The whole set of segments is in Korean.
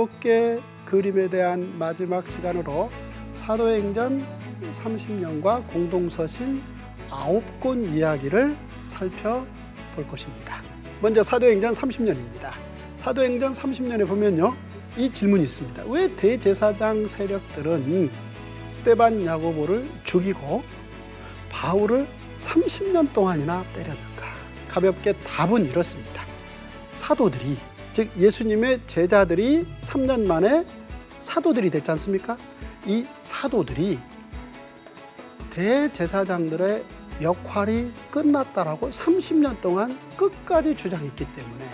그 일곱 개 그림에 대한 마지막 시간으로 사도행전 30년과 공동서신 아홉 권 이야기를 살펴볼 것입니다. 먼저 사도행전 30년입니다. 사도행전 30년에 보면요. 이 질문이 있습니다. 왜 대제사장 세력들은 스테반 야고보를 죽이고 바울을 30년 동안이나 때렸는가? 가볍게 답은 이렇습니다. 사도들이 즉 예수님의 제자들이 3년 만에 사도들이 됐지 않습니까? 이 사도들이 대제사장들의 역할이 끝났다라고 30년 동안 끝까지 주장했기 때문에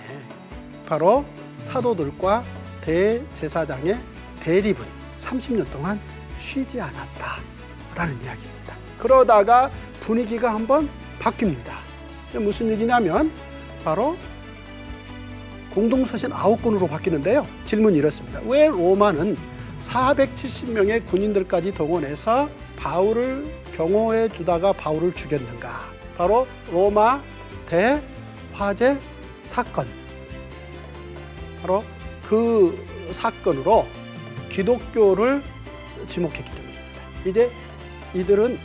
바로 사도들과 대제사장의 대립은 30년 동안 쉬지 않았다라는 이야기입니다. 그러다가 분위기가 한번 바뀝니다. 무슨 얘기냐면 바로 공동서신 아홉 권으로 바뀌는데요. 질문이 이렇습니다. 왜 로마는 470명의 군인들까지 동원해서 바울을 경호해 주다가 바울을 죽였는가? 바로 로마 대화재 사건. 바로 그 사건으로 기독교를 지목했기 때문입니다. 이제 이들은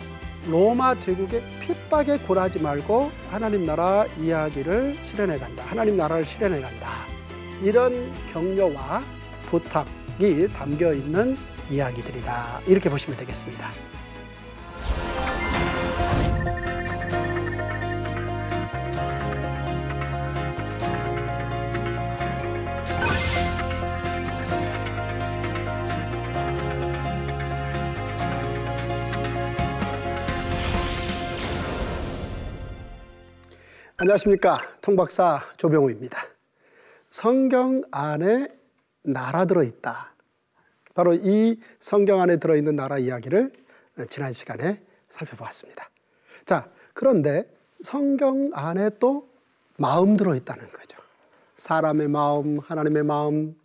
로마 제국의 핍박에 굴하지 말고 하나님 나라 이야기를 실현해 간다. 하나님 나라를 실현해 간다. 이런 격려와 부탁이 담겨 있는 이야기들이다. 이렇게 보시면 되겠습니다. 안녕하십니까. 통박사 조병호입니다. 성경 안에 나라 들어있다. 바로 이 성경 안에 들어있는 나라 이야기를 지난 시간에 살펴보았습니다. 자, 그런데 성경 안에 또 마음 들어있다는 거죠. 사람의 마음, 하나님의 마음,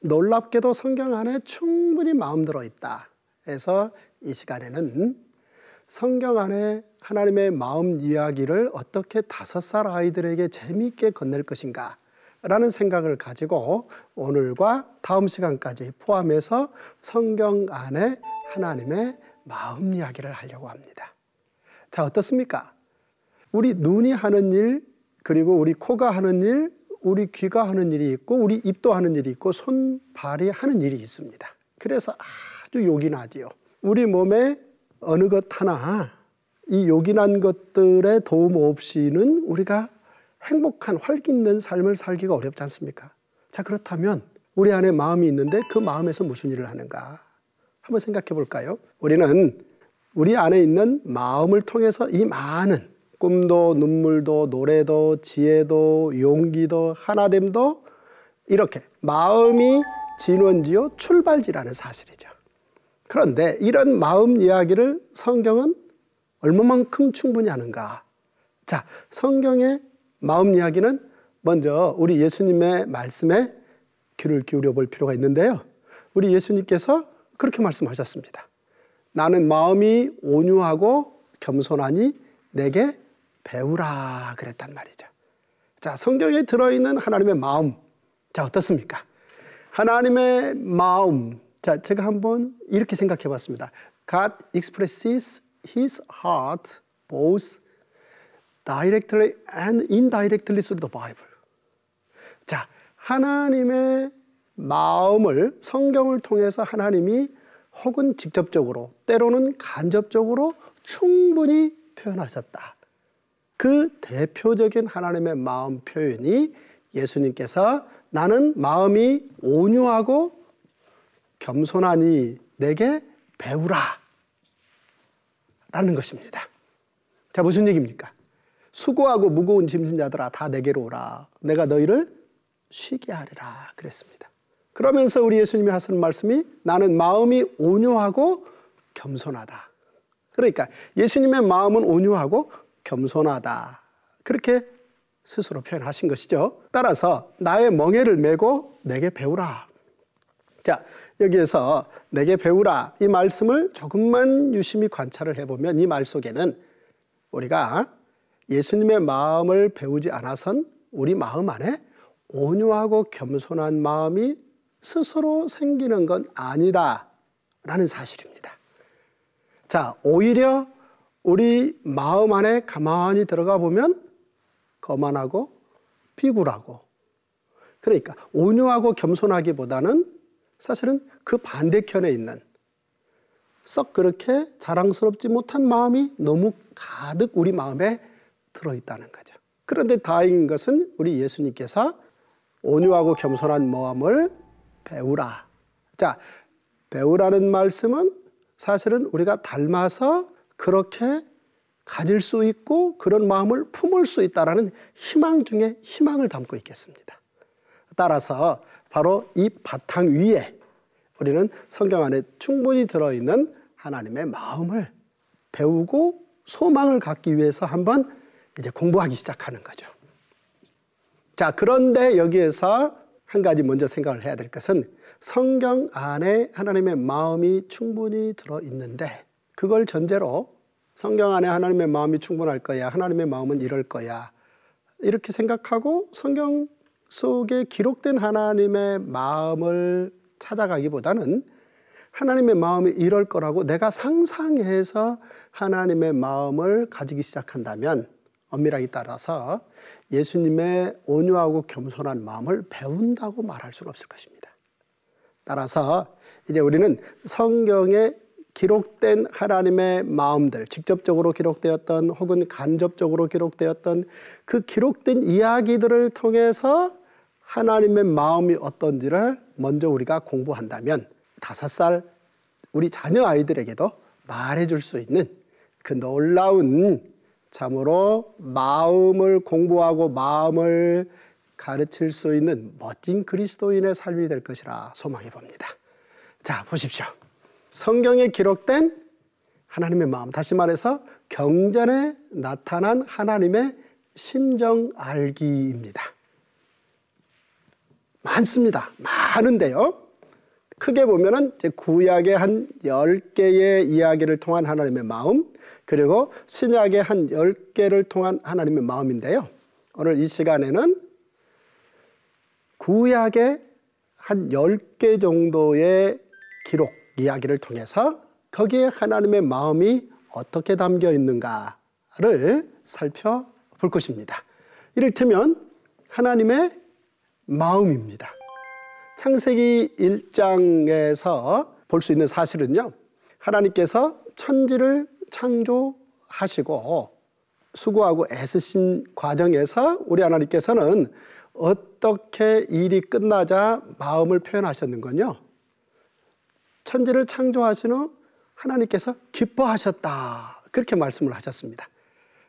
놀랍게도 성경 안에 충분히 마음 들어있다. 해서 이 시간에는 성경 안에 하나님의 마음 이야기를 어떻게 다섯 살 아이들에게 재미있게 건넬 것인가 라는 생각을 가지고 오늘과 다음 시간까지 포함해서 성경 안에 하나님의 마음 이야기를 하려고 합니다. 자, 어떻습니까? 우리 눈이 하는 일, 그리고 우리 코가 하는 일, 우리 귀가 하는 일이 있고, 우리 입도 하는 일이 있고, 손, 발이 하는 일이 있습니다. 그래서 아주 요긴하지요. 우리 몸에 어느 것 하나 이 요긴한 것들의 도움 없이는 우리가 행복한 활기있는 삶을 살기가 어렵지 않습니까? 자, 그렇다면 우리 안에 마음이 있는데 그 마음에서 무슨 일을 하는가? 한번 생각해 볼까요? 우리는 우리 안에 있는 마음을 통해서 이 많은 꿈도 눈물도 노래도 지혜도 용기도 하나됨도 이렇게 마음이 진원지요 출발지라는 사실이죠. 그런데 이런 마음 이야기를 성경은 얼마만큼 충분히 하는가? 자, 성경의 마음 이야기는 먼저 우리 예수님의 말씀에 귀를 기울여 볼 필요가 있는데요. 우리 예수님께서 그렇게 말씀하셨습니다. 나는 마음이 온유하고 겸손하니 내게 배우라 그랬단 말이죠. 자, 성경에 들어있는 하나님의 마음. 자, 어떻습니까? 하나님의 마음. 자, 제가 한번 이렇게 생각해 봤습니다. God expresses his heart both directly and indirectly through the Bible. 자, 하나님의 마음을 성경을 통해서 하나님이 혹은 직접적으로 때로는 간접적으로 충분히 표현하셨다. 그 대표적인 하나님의 마음 표현이 예수님께서 나는 마음이 온유하고 겸손하니 내게 배우라. 라는 것입니다. 자, 무슨 얘기입니까? 수고하고 무거운 짐진 자들아 다 내게로 오라. 내가 너희를 쉬게 하리라. 그랬습니다. 그러면서 우리 예수님이 하시는 말씀이 나는 마음이 온유하고 겸손하다. 그러니까 예수님의 마음은 온유하고 겸손하다. 그렇게 스스로 표현하신 것이죠. 따라서 나의 멍에를 메고 내게 배우라. 자, 여기에서 내게 배우라 이 말씀을 조금만 유심히 관찰을 해보면 이 말 속에는 우리가 예수님의 마음을 배우지 않아선 우리 마음 안에 온유하고 겸손한 마음이 스스로 생기는 건 아니다. 라는 사실입니다. 자, 오히려 우리 마음 안에 가만히 들어가 보면 거만하고 비굴하고 그러니까 온유하고 겸손하기보다는 사실은 그 반대편에 있는 썩 그렇게 자랑스럽지 못한 마음이 너무 가득 우리 마음에 들어있다는 거죠. 그런데 다행인 것은 우리 예수님께서 온유하고 겸손한 마음을 배우라. 자, 배우라는 말씀은 사실은 우리가 닮아서 그렇게 가질 수 있고 그런 마음을 품을 수 있다라는 희망 중에 희망을 담고 있겠습니다. 따라서 바로 이 바탕 위에 우리는 성경 안에 충분히 들어있는 하나님의 마음을 배우고 소망을 갖기 위해서 한번 이제 공부하기 시작하는 거죠. 자, 그런데 여기에서 한 가지 먼저 생각을 해야 될 것은 성경 안에 하나님의 마음이 충분히 들어 있는데 그걸 전제로 성경 안에 하나님의 마음이 충분할 거야. 하나님의 마음은 이럴 거야. 이렇게 생각하고 성경 속에 기록된 하나님의 마음을 찾아가기보다는 하나님의 마음이 이럴 거라고 내가 상상해서 하나님의 마음을 가지기 시작한다면 엄밀하게 따라서 예수님의 온유하고 겸손한 마음을 배운다고 말할 수는 없을 것입니다. 따라서 이제 우리는 성경에 기록된 하나님의 마음들, 직접적으로 기록되었던 혹은 간접적으로 기록되었던 그 기록된 이야기들을 통해서 하나님의 마음이 어떤지를 먼저 우리가 공부한다면 다섯 살 우리 자녀 아이들에게도 말해줄 수 있는 그 놀라운 참으로 마음을 공부하고 마음을 가르칠 수 있는 멋진 그리스도인의 삶이 될 것이라 소망해 봅니다. 자, 보십시오. 성경에 기록된 하나님의 마음, 다시 말해서 경전에 나타난 하나님의 심정 알기입니다. 많습니다. 많은데요. 크게 보면은 구약의 한 10개의 이야기를 통한 하나님의 마음, 그리고 신약의 한 10개를 통한 하나님의 마음인데요. 오늘 이 시간에는 구약의 한 10개 정도의 기록, 이야기를 통해서 거기에 하나님의 마음이 어떻게 담겨 있는가를 살펴볼 것입니다. 이를테면 하나님의 마음입니다. 창세기 1장에서 볼 수 있는 사실은요. 하나님께서 천지를 창조하시고 수고하고 애쓰신 과정에서 우리 하나님께서는 어떻게 일이 끝나자 마음을 표현하셨는건요. 천지를 창조하신 후 하나님께서 기뻐하셨다. 그렇게 말씀을 하셨습니다.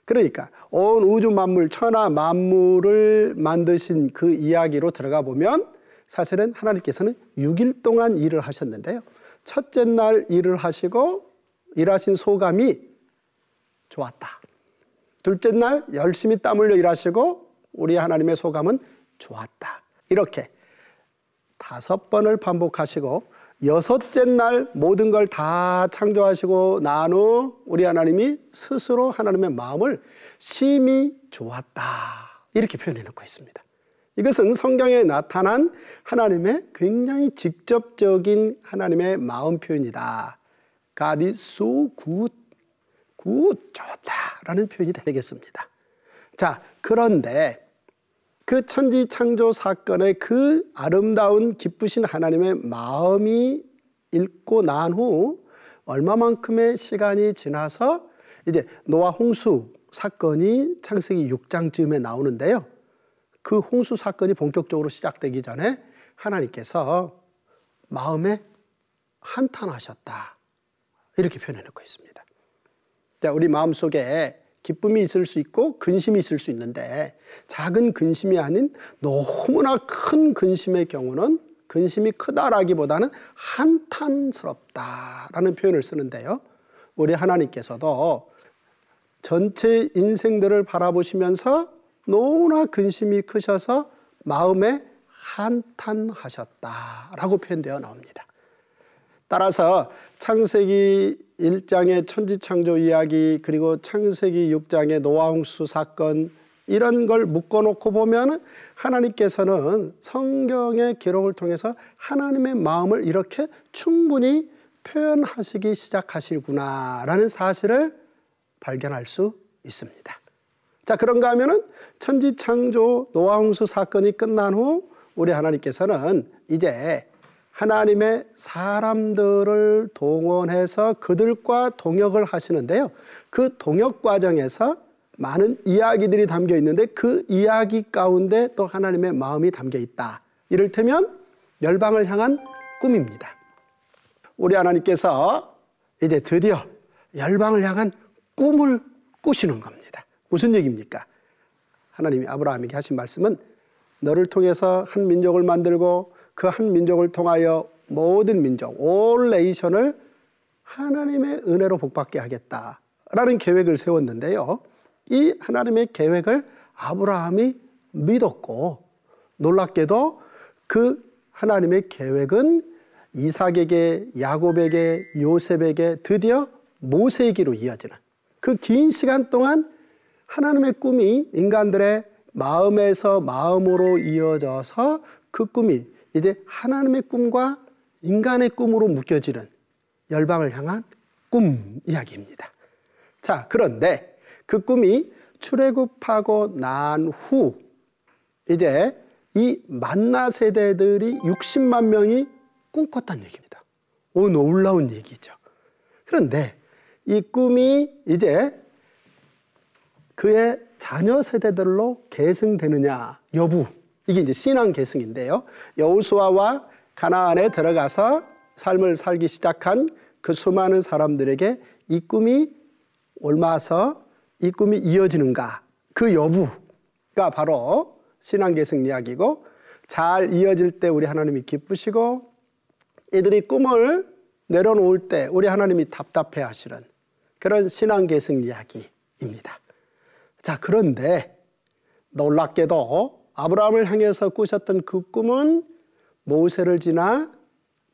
그러니까 온 우주 만물, 천하 만물을 만드신 그 이야기로 들어가 보면 사실은 하나님께서는 6일 동안 일을 하셨는데요. 첫째 날 일을 하시고 일하신 소감이 좋았다. 둘째 날 열심히 땀 흘려 일하시고 우리 하나님의 소감은 좋았다. 이렇게 다섯 번을 반복하시고 여섯째 날 모든 걸 다 창조하시고 난 후 우리 하나님이 스스로 하나님의 마음을 심히 좋았다. 이렇게 표현해 놓고 있습니다. 이것은 성경에 나타난 하나님의 굉장히 직접적인 하나님의 마음 표현이다. God is so good. good, 좋다라는 표현이 되겠습니다. 자, 그런데 그 천지 창조 사건의 그 아름다운 기쁘신 하나님의 마음이 읽고 난 후 얼마만큼의 시간이 지나서 이제 노아 홍수 사건이 창세기 6장쯤에 나오는데요. 그 홍수 사건이 본격적으로 시작되기 전에 하나님께서 마음에 한탄하셨다. 이렇게 표현해놓고 있습니다. 자, 우리 마음 속에 기쁨이 있을 수 있고 근심이 있을 수 있는데 작은 근심이 아닌 너무나 큰 근심의 경우는 근심이 크다라기보다는 한탄스럽다라는 표현을 쓰는데요. 우리 하나님께서도 전체 인생들을 바라보시면서 너무나 근심이 크셔서 마음에 한탄하셨다라고 표현되어 나옵니다. 따라서 창세기 1장의 천지창조 이야기 그리고 창세기 6장의 노아홍수 사건 이런 걸 묶어놓고 보면 하나님께서는 성경의 기록을 통해서 하나님의 마음을 이렇게 충분히 표현하시기 시작하시구나라는 사실을 발견할 수 있습니다. 자, 그런가 하면은 천지창조 노아홍수 사건이 끝난 후 우리 하나님께서는 이제 하나님의 사람들을 동원해서 그들과 동역을 하시는데요. 그 동역 과정에서 많은 이야기들이 담겨 있는데 그 이야기 가운데 또 하나님의 마음이 담겨 있다. 이를테면 열방을 향한 꿈입니다. 우리 하나님께서 이제 드디어 열방을 향한 꿈을 꾸시는 겁니다. 무슨 얘기입니까? 하나님이 아브라함에게 하신 말씀은 너를 통해서 한 민족을 만들고 그 한 민족을 통하여 모든 민족, 올 네이션을 하나님의 은혜로 복받게 하겠다라는 계획을 세웠는데요. 이 하나님의 계획을 아브라함이 믿었고 놀랍게도 그 하나님의 계획은 이삭에게 야곱에게 요셉에게 드디어 모세에게로 이어지는 그 긴 시간 동안 하나님의 꿈이 인간들의 마음에서 마음으로 이어져서 그 꿈이 이제 하나님의 꿈과 인간의 꿈으로 묶여지는 열방을 향한 꿈 이야기입니다. 자, 그런데 그 꿈이 출애굽하고 난 후 이제 이 만나 세대들이 60만 명이 꿈꿨다는 얘기입니다. 오, 놀라운 얘기죠. 그런데 이 꿈이 이제 그의 자녀 세대들로 계승되느냐 여부 이게 이제 신앙 계승인데요. 여우수아와 가나안에 들어가서 삶을 살기 시작한 그 수많은 사람들에게 이 꿈이 옮아서 이 꿈이 이어지는가 그 여부가 바로 신앙 계승 이야기고 잘 이어질 때 우리 하나님이 기쁘시고 이들이 꿈을 내려놓을 때 우리 하나님이 답답해 하시는 그런 신앙 계승 이야기입니다. 자, 그런데 놀랍게도 아브라함을 향해서 꾸셨던 그 꿈은 모세를 지나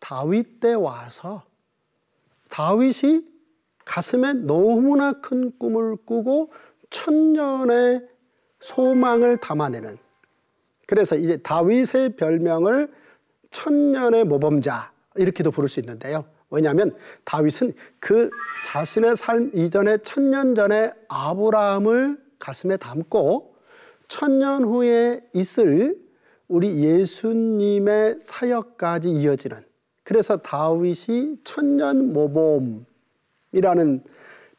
다윗 때 와서 다윗이 가슴에 너무나 큰 꿈을 꾸고 천년의 소망을 담아내는 그래서 이제 다윗의 별명을 천년의 모범자 이렇게도 부를 수 있는데요. 왜냐하면 다윗은 그 자신의 삶 이전에 천년 전에 아브라함을 가슴에 담고 천년 후에 있을 우리 예수님의 사역까지 이어지는 그래서 다윗이 천년 모범이라는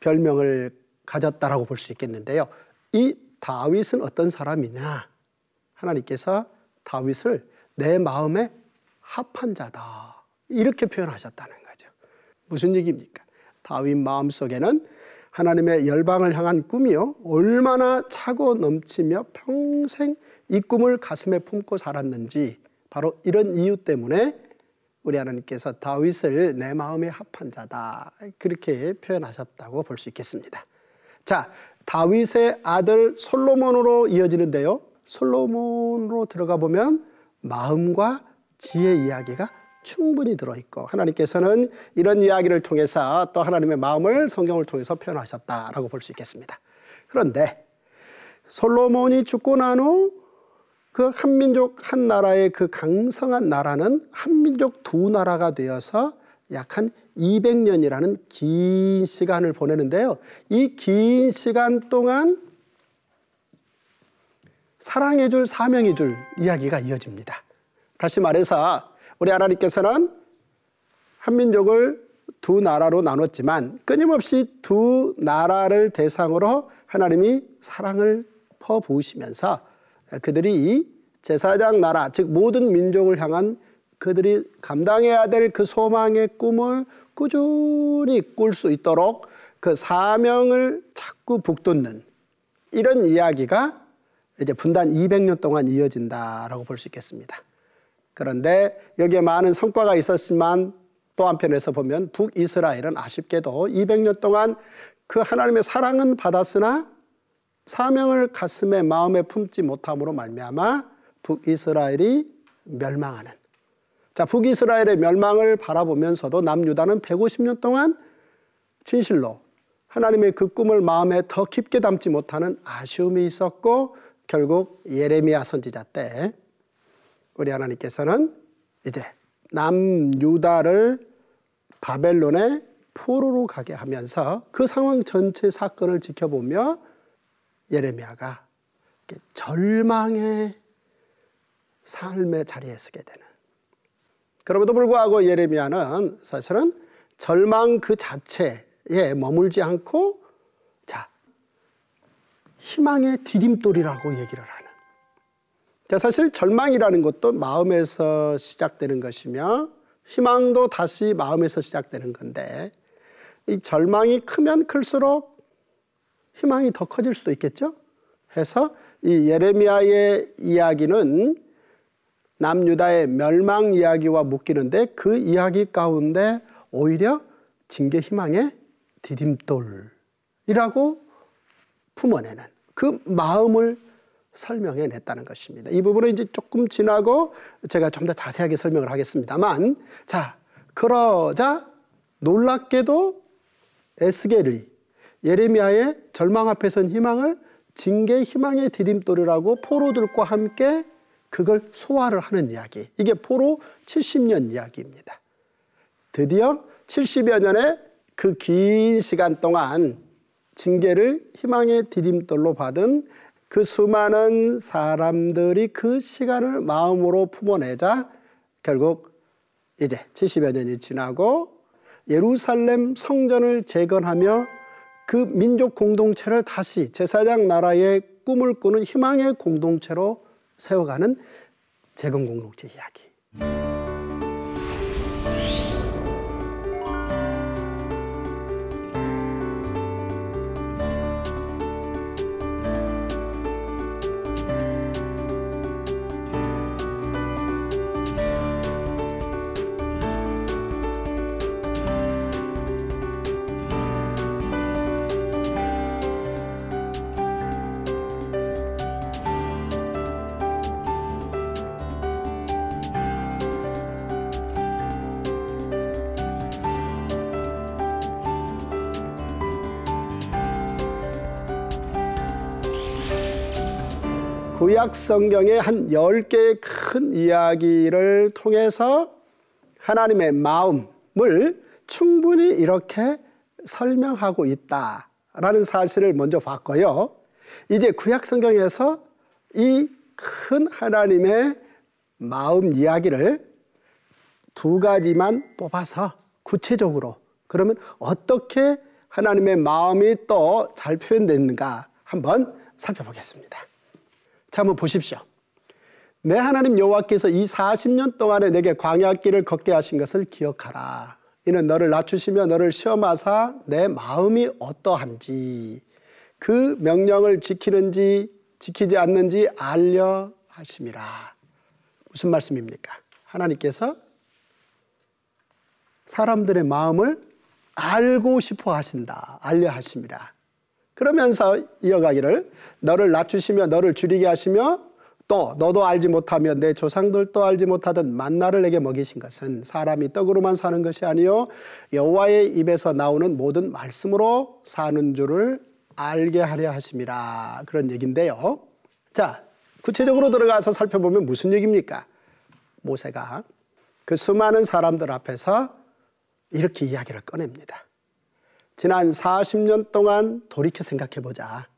별명을 가졌다라고 볼 수 있겠는데요. 이 다윗은 어떤 사람이냐? 하나님께서 다윗을 내 마음에 합한 자다. 이렇게 표현하셨다는 거죠. 무슨 얘기입니까? 다윗 마음 속에는 하나님의 열방을 향한 꿈이요. 얼마나 차고 넘치며 평생 이 꿈을 가슴에 품고 살았는지 바로 이런 이유 때문에 우리 하나님께서 다윗을 내 마음에 합한 자다. 그렇게 표현하셨다고 볼 수 있겠습니다. 자, 다윗의 아들 솔로몬으로 이어지는데요. 솔로몬으로 들어가 보면 마음과 지혜 이야기가 충분히 들어있고 하나님께서는 이런 이야기를 통해서 또 하나님의 마음을 성경을 통해서 표현하셨다라고 볼 수 있겠습니다. 그런데 솔로몬이 죽고 난 후 그 한민족 한 나라의 그 강성한 나라는 한민족 두 나라가 되어서 약한 200년이라는 긴 시간을 보내는데요. 이 긴 시간 동안 사랑해줄 사명해줄 이야기가 이어집니다. 다시 말해서 우리 하나님께서는 한민족을 두 나라로 나눴지만 끊임없이 두 나라를 대상으로 하나님이 사랑을 퍼부으시면서 그들이 제사장 나라, 즉 모든 민족을 향한 그들이 감당해야 될 그 소망의 꿈을 꾸준히 꿀 수 있도록 그 사명을 자꾸 북돋는 이런 이야기가 이제 분단 200년 동안 이어진다라고 볼 수 있겠습니다. 그런데 여기에 많은 성과가 있었지만 또 한편에서 보면 북이스라엘은 아쉽게도 200년 동안 그 하나님의 사랑은 받았으나 사명을 가슴에 마음에 품지 못함으로 말미암아 북이스라엘이 멸망하는. 자 북이스라엘의 멸망을 바라보면서도 남유다는 150년 동안 진실로 하나님의 그 꿈을 마음에 더 깊게 담지 못하는 아쉬움이 있었고 결국 예레미야 선지자 때 우리 하나님께서는 이제 남유다를 바벨론의 포로로 가게 하면서 그 상황 전체 사건을 지켜보며 예레미야가 절망의 삶의 자리에 서게 되는. 그럼에도 불구하고 예레미야는 사실은 절망 그 자체에 머물지 않고 자 희망의 디딤돌이라고 얘기를 하는. 자 사실 절망이라는 것도 마음에서 시작되는 것이며 희망도 다시 마음에서 시작되는 건데 이 절망이 크면 클수록 희망이 더 커질 수도 있겠죠. 해서 이 예레미야의 이야기는 남유다의 멸망 이야기와 묶이는데 그 이야기 가운데 오히려 징계 희망의 디딤돌이라고 품어내는 그 마음을 설명해 냈다는 것입니다. 이 부분은 이제 조금 지나고 제가 좀 더 자세하게 설명을 하겠습니다만 자 그러자 놀랍게도 에스겔이 예레미야의 절망 앞에 선 희망을 징계 희망의 디딤돌이라고 포로들과 함께 그걸 소화를 하는 이야기. 이게 포로 70년 이야기입니다. 드디어 70여 년의 그 긴 시간 동안 징계를 희망의 디딤돌로 받은 그 수많은 사람들이 그 시간을 마음으로 품어내자 결국 이제 70여 년이 지나고 예루살렘 성전을 재건하며 그 민족 공동체를 다시 제사장 나라의 꿈을 꾸는 희망의 공동체로 세워가는 재건 공동체 이야기. 구약 성경의 한 10개의 큰 이야기를 통해서 하나님의 마음을 충분히 이렇게 설명하고 있다라는 사실을 먼저 봤고요. 이제 구약 성경에서 이 큰 하나님의 마음 이야기를 두 가지만 뽑아서 구체적으로 그러면 어떻게 하나님의 마음이 또 잘 표현됐는가 한번 살펴보겠습니다. 자, 한번 보십시오. 내 하나님 여호와께서 이 40년 동안에 내게 광야 길을 걷게 하신 것을 기억하라. 이는 너를 낮추시며 너를 시험하사 내 마음이 어떠한지 그 명령을 지키는지 지키지 않는지 알려 하심이라. 무슨 말씀입니까? 하나님께서 사람들의 마음을 알고 싶어 하신다. 알려 하십니다. 그러면서 이어가기를 너를 낮추시며 너를 줄이게 하시며 또 너도 알지 못하며 내 조상들도 알지 못하던 만나를 내게 먹이신 것은 사람이 떡으로만 사는 것이 아니요 여호와의 입에서 나오는 모든 말씀으로 사는 줄을 알게 하려 하심이라 그런 얘기인데요. 자 구체적으로 들어가서 살펴보면 무슨 얘기입니까? 모세가 그 수많은 사람들 앞에서 이렇게 이야기를 꺼냅니다. 지난 40년 동안 돌이켜 생각해 보자.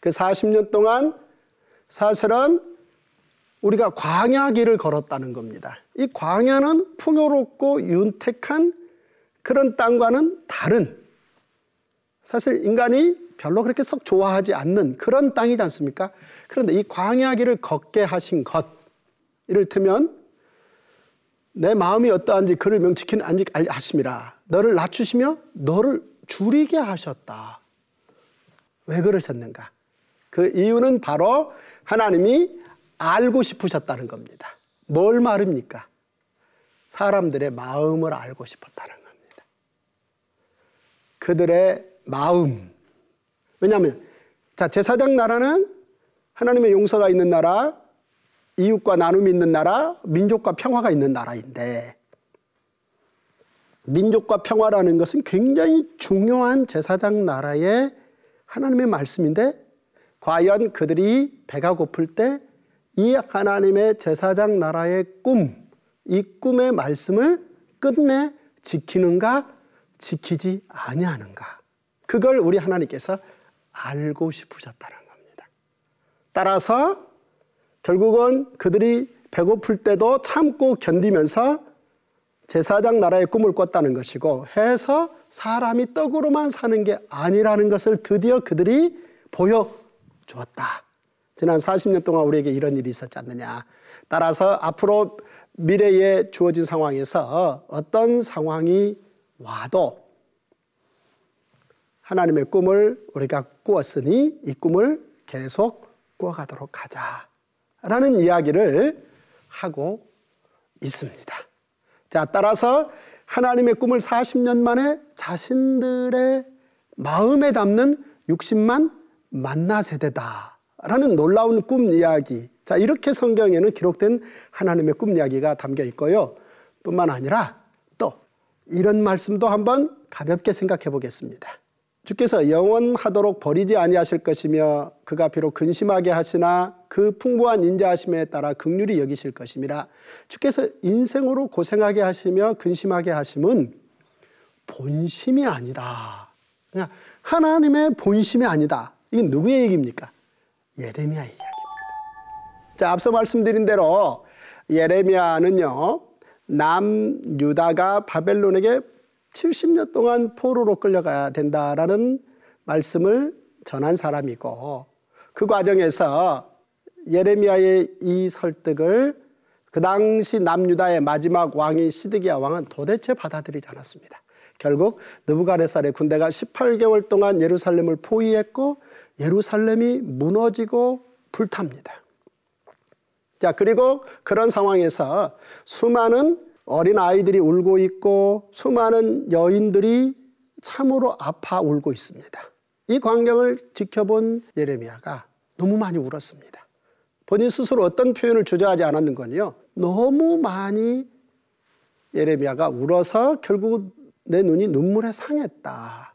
그 40년 동안 사실은 우리가 광야길을 걸었다는 겁니다. 이 광야는 풍요롭고 윤택한 그런 땅과는 다른 사실 인간이 별로 그렇게 썩 좋아하지 않는 그런 땅이지 않습니까? 그런데 이 광야길을 걷게 하신 것 이를테면 내 마음이 어떠한지 그를 명치키는 안지 하심이라 너를 낮추시며 너를 줄이게 하셨다. 왜 그러셨는가? 그 이유는 바로 하나님이 알고 싶으셨다는 겁니다. 뭘 말입니까? 사람들의 마음을 알고 싶었다는 겁니다. 그들의 마음. 왜냐하면, 자, 제사장 나라는 하나님의 용서가 있는 나라, 이웃과 나눔이 있는 나라, 민족과 평화가 있는 나라인데, 민족과 평화라는 것은 굉장히 중요한 제사장 나라의 하나님의 말씀인데 과연 그들이 배가 고플 때 이 하나님의 제사장 나라의 꿈, 이 꿈의 말씀을 끝내 지키는가 지키지 아니하는가 그걸 우리 하나님께서 알고 싶으셨다는 겁니다. 따라서 결국은 그들이 배고플 때도 참고 견디면서 제사장 나라의 꿈을 꿨다는 것이고 해서 사람이 떡으로만 사는 게 아니라는 것을 드디어 그들이 보여주었다. 지난 40년 동안 우리에게 이런 일이 있었지 않느냐. 따라서 앞으로 미래에 주어진 상황에서 어떤 상황이 와도 하나님의 꿈을 우리가 꾸었으니 이 꿈을 계속 꾸어가도록 하자. 라는 이야기를 하고 있습니다. 자, 따라서 하나님의 꿈을 40년 만에 자신들의 마음에 담는 60만 만나 세대다. 라는 놀라운 꿈 이야기. 자, 이렇게 성경에는 기록된 하나님의 꿈 이야기가 담겨 있고요. 뿐만 아니라 또 이런 말씀도 한번 가볍게 생각해 보겠습니다. 주께서 영원하도록 버리지 아니하실 것이며 그가 비록 근심하게 하시나 그 풍부한 인자하심에 따라 극률이 여기실 것임이라 주께서 인생으로 고생하게 하시며 근심하게 하심은 본심이 아니다. 그냥 하나님의 본심이 아니다. 이게 누구의 얘기입니까? 예레미야의 이야기입니다. 자, 앞서 말씀드린 대로 예레미야는요. 남 유다가 바벨론에게 70년 동안 포로로 끌려가야 된다라는 말씀을 전한 사람이고 그 과정에서 예레미야의 이 설득을 그 당시 남유다의 마지막 왕이 시드기야 왕은 도대체 받아들이지 않았습니다. 결국 느부갓네살의 군대가 18개월 동안 예루살렘을 포위했고 예루살렘이 무너지고 불탑니다. 자, 그리고 그런 상황에서 수많은 어린 아이들이 울고 있고 수많은 여인들이 참으로 아파 울고 있습니다. 이 광경을 지켜본 예레미야가 너무 많이 울었습니다. 본인 스스로 어떤 표현을 주저하지 않았는 건요. 너무 많이 예레미야가 울어서 결국 내 눈이 눈물에 상했다.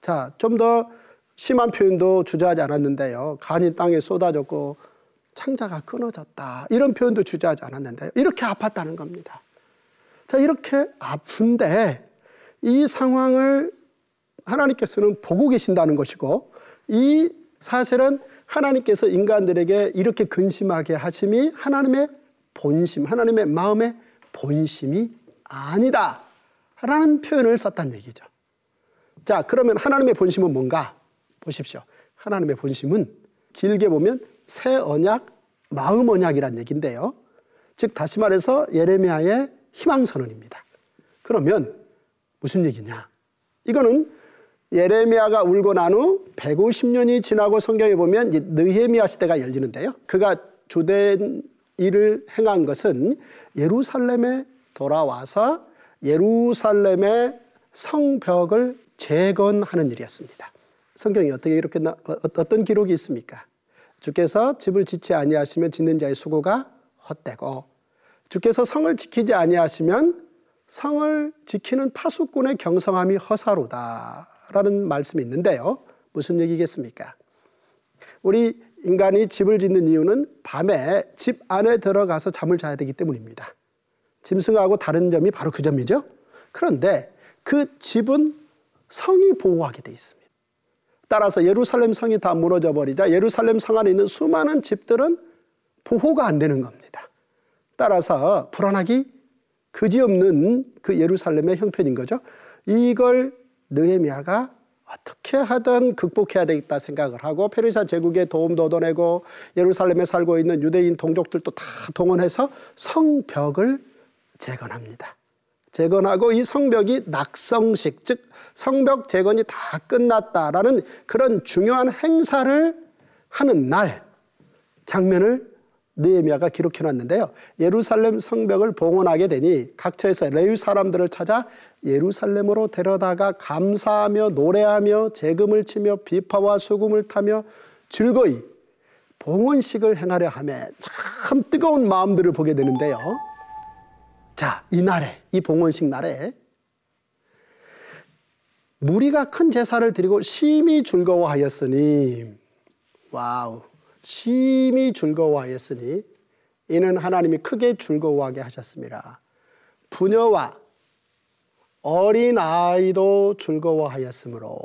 자, 좀 더 심한 표현도 주저하지 않았는데요. 간이 땅에 쏟아졌고 창자가 끊어졌다. 이런 표현도 주저하지 않았는데요. 이렇게 아팠다는 겁니다. 자, 이렇게 아픈데 이 상황을 하나님께서는 보고 계신다는 것이고 이 사실은 하나님께서 인간들에게 이렇게 근심하게 하심이 하나님의 본심, 하나님의 마음의 본심이 아니다. 라는 표현을 썼단 얘기죠. 자, 그러면 하나님의 본심은 뭔가? 보십시오. 하나님의 본심은 길게 보면 새 언약, 마음 언약이란 얘기인데요. 즉, 다시 말해서 예레미야의 희망선언입니다. 그러면 무슨 얘기냐? 이거는 예레미야가 울고 난 후 150년이 지나고 성경에 보면 느헤미야 시대가 열리는데요. 그가 주된 일을 행한 것은 예루살렘에 돌아와서 예루살렘의 성벽을 재건하는 일이었습니다. 성경이 어떻게 이렇게 나, 어, 어떤 기록이 있습니까? 주께서 집을 짓지 아니하시면 짓는 자의 수고가 헛되고 주께서 성을 지키지 아니하시면 성을 지키는 파수꾼의 경성함이 허사로다라는 말씀이 있는데요. 무슨 얘기겠습니까? 우리 인간이 집을 짓는 이유는 밤에 집 안에 들어가서 잠을 자야 되기 때문입니다. 짐승하고 다른 점이 바로 그 점이죠. 그런데 그 집은 성이 보호하게 돼 있습니다. 따라서 예루살렘 성이 다 무너져 버리자 예루살렘 성 안에 있는 수많은 집들은 보호가 안 되는 겁니다. 따라서 불안하기 그지없는 그 예루살렘의 형편인 거죠. 이걸 느헤미야가 어떻게 하든 극복해야 되겠다 생각을 하고 페르시아 제국에 도움도 얻어내고 예루살렘에 살고 있는 유대인 동족들도 다 동원해서 성벽을 재건합니다. 재건하고 이 성벽이 낙성식 즉 성벽 재건이 다 끝났다라는 그런 중요한 행사를 하는 날 장면을 느헤미야가 기록해 놨는데요. 예루살렘 성벽을 봉헌하게 되니 각처에서 레위 사람들을 찾아 예루살렘으로 데려다가 감사하며 노래하며 제금을 치며 비파와 수금을 타며 즐거이 봉헌식을 행하려 하며 참 뜨거운 마음들을 보게 되는데요. 자, 이 날에 이 봉헌식 날에 무리가 큰 제사를 드리고 심히 즐거워하였으니 와우 심히 즐거워하였으니 이는 하나님이 크게 즐거워하게 하셨습니다. 부녀와 어린 아이도 즐거워하였으므로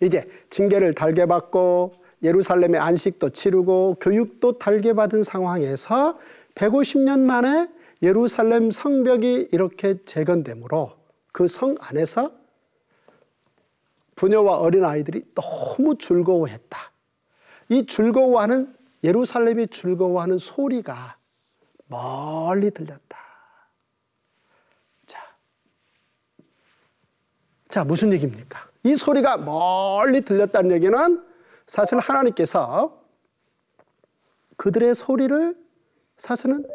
이제 징계를 달게 받고 예루살렘의 안식도 치르고 교육도 달게 받은 상황에서 150년 만에 예루살렘 성벽이 이렇게 재건되므로 그 성 안에서 부녀와 어린 아이들이 너무 즐거워했다. 이 즐거워하는 예루살렘이 즐거워하는 소리가 멀리 들렸다. 자, 자 무슨 얘기입니까? 이 소리가 멀리 들렸다는 얘기는 사실 하나님께서 그들의 소리를 사실은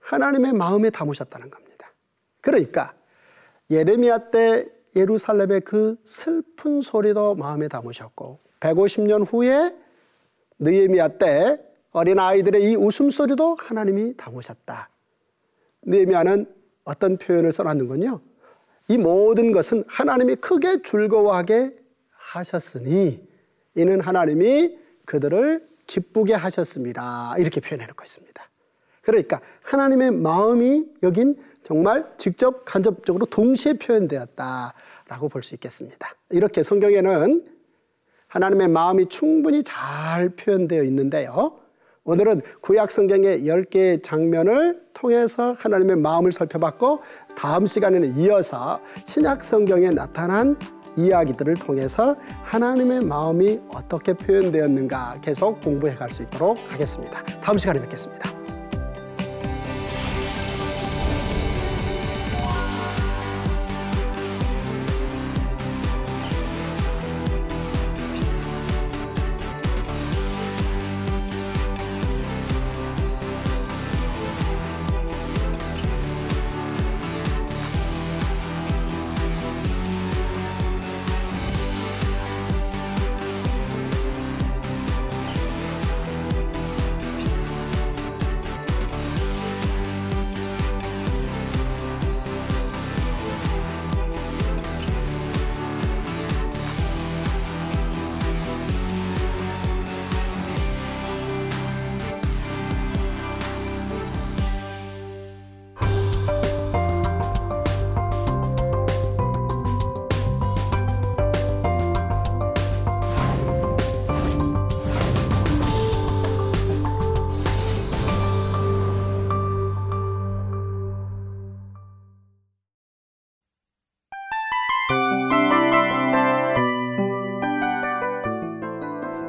하나님의 마음에 담으셨다는 겁니다. 그러니까 예레미야 때 예루살렘의 그 슬픈 소리도 마음에 담으셨고 150년 후에 느헤미야 때 어린 아이들의 이 웃음소리도 하나님이 담으셨다. 느헤미야는 어떤 표현을 써놨는군요. 이 모든 것은 하나님이 크게 즐거워하게 하셨으니 이는 하나님이 그들을 기쁘게 하셨습니다. 이렇게 표현해 놓고 있습니다. 그러니까 하나님의 마음이 여긴 정말 직접 간접적으로 동시에 표현되었다라고 볼 수 있겠습니다. 이렇게 성경에는 하나님의 마음이 충분히 잘 표현되어 있는데요. 오늘은 구약 성경의 10개의 장면을 통해서 하나님의 마음을 살펴봤고 다음 시간에는 이어서 신약 성경에 나타난 이야기들을 통해서 하나님의 마음이 어떻게 표현되었는가 계속 공부해 갈 수 있도록 하겠습니다. 다음 시간에 뵙겠습니다.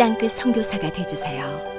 땅끝 성교사가 되주세요